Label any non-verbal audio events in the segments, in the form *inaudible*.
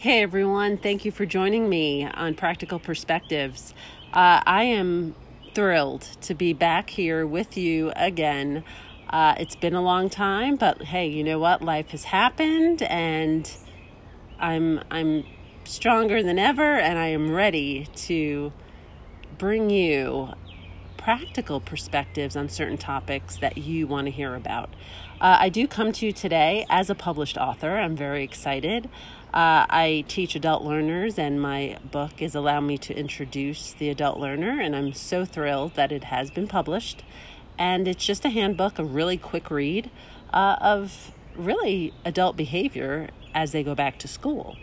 Hey everyone, thank you for joining me on Practical Perspectives. Uh, I am thrilled to be back here with you again. Uh, it's been a long time, but hey, you know what? Life has happened, and I'm I'm stronger than ever, and I am ready to bring you practical perspectives on certain topics that you want to hear about. Uh, I do come to you today as a published author. I'm very excited. Uh, I teach adult learners, and my book is Allow Me to Introduce the Adult Learner, and I'm so thrilled that it has been published. And it's just a handbook, a really quick read uh, of really adult behavior as they go back to school.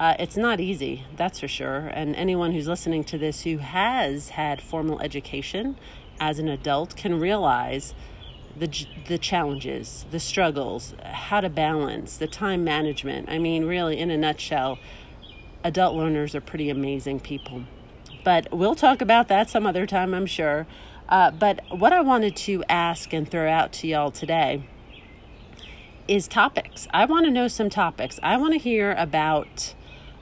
Uh, it's not easy, that's for sure. And anyone who's listening to this who has had formal education as an adult can realize the the challenges, the struggles, how to balance, the time management. I mean, really, in a nutshell, adult learners are pretty amazing people. But we'll talk about that some other time, I'm sure. Uh, but what I wanted to ask and throw out to y'all today is topics. I want to know some topics. I want to hear about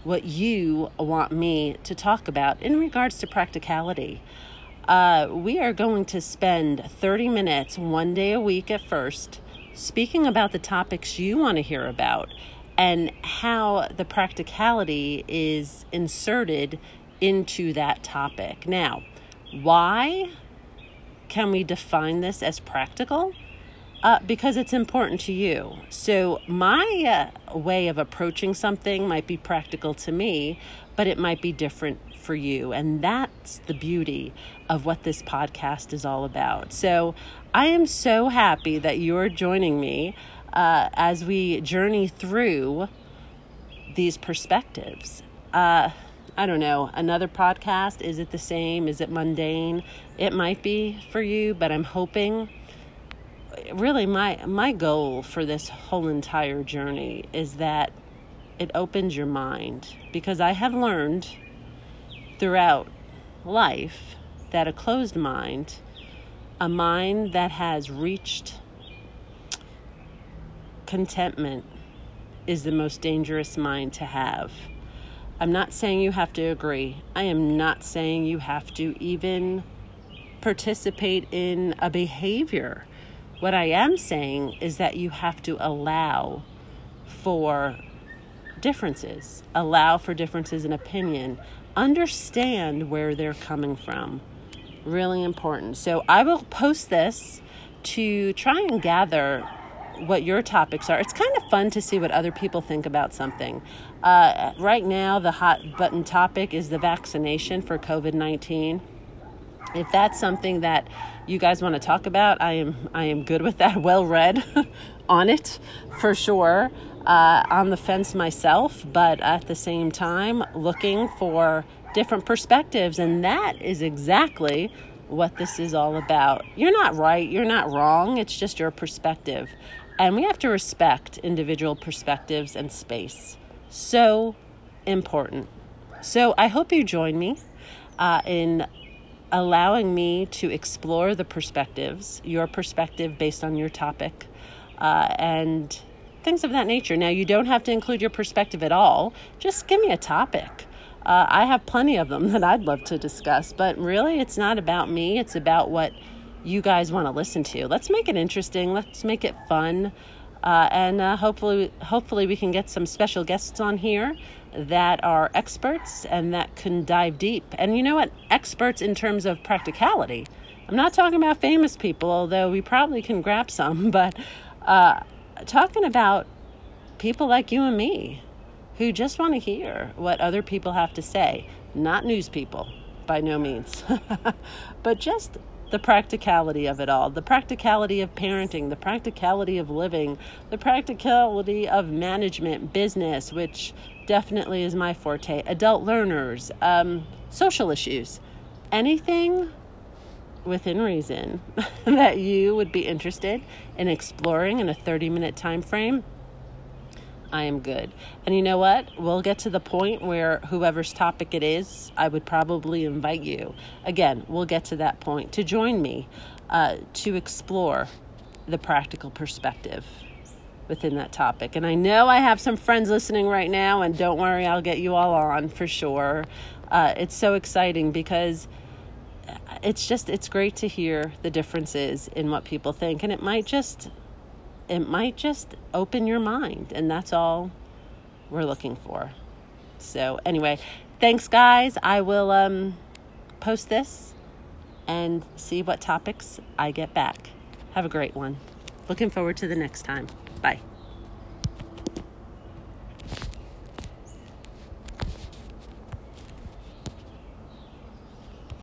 what you want me to talk about in regards to practicality. Uh, we are going to spend 30 minutes one day a week at first speaking about the topics you want to hear about and how the practicality is inserted into that topic. Now, why can we define this as practical? Uh, because it's important to you. So, my uh, way of approaching something might be practical to me, but it might be different for you. And that's the beauty of what this podcast is all about. So I am so happy that you're joining me uh, as we journey through these perspectives. Uh, I don't know, another podcast, is it the same? Is it mundane? It might be for you, but I'm hoping really my my goal for this whole entire journey is that it opens your mind because I have learned throughout life that a closed mind, a mind that has reached contentment, is the most dangerous mind to have. I'm not saying you have to agree. I am not saying you have to even participate in a behavior. What I am saying is that you have to allow for differences, allow for differences in opinion, understand where they're coming from. Really important. So I will post this to try and gather what your topics are. It's kind of fun to see what other people think about something. Uh, right now, the hot button topic is the vaccination for COVID 19. If that's something that you guys want to talk about, I am I am good with that. *laughs* Well read *laughs* on it for sure uh, on the fence myself, but at the same time, looking for different perspectives. And that is exactly what this is all about. You're not right, you're not wrong, it's just your perspective. And we have to respect individual perspectives and space. So important. So I hope you join me uh, in allowing me to explore the perspectives, your perspective based on your topic, uh, and things of that nature. Now, you don't have to include your perspective at all, just give me a topic. Uh, I have plenty of them *laughs* that I'd love to discuss, but really, it's not about me, it's about what you guys want to listen to. Let's make it interesting, let's make it fun. Uh, and uh, hopefully, hopefully, we can get some special guests on here that are experts and that can dive deep. And you know what? Experts in terms of practicality. I'm not talking about famous people, although we probably can grab some, *laughs* but uh, talking about people like you and me who just want to hear what other people have to say, not news people by no means, *laughs* but just the practicality of it all. The practicality of parenting, the practicality of living, the practicality of management, business, which definitely is my forte, adult learners, um, social issues, anything within reason *laughs* that you would be interested in exploring in a 30 minute time frame I am good. And you know what? We'll get to the point where whoever's topic it is, I would probably invite you. Again, we'll get to that point to join me uh, to explore the practical perspective. within that topic. And I know I have some friends listening right now, and don't worry, I'll get you all on for sure. Uh, it's so exciting because it's just it's great to hear the differences in what people think and it might just it might just open your mind and that's all we're looking for. So anyway thanks guys. I will um post this and see what topics i get back. Have a great one. Looking forward to the next time. Bye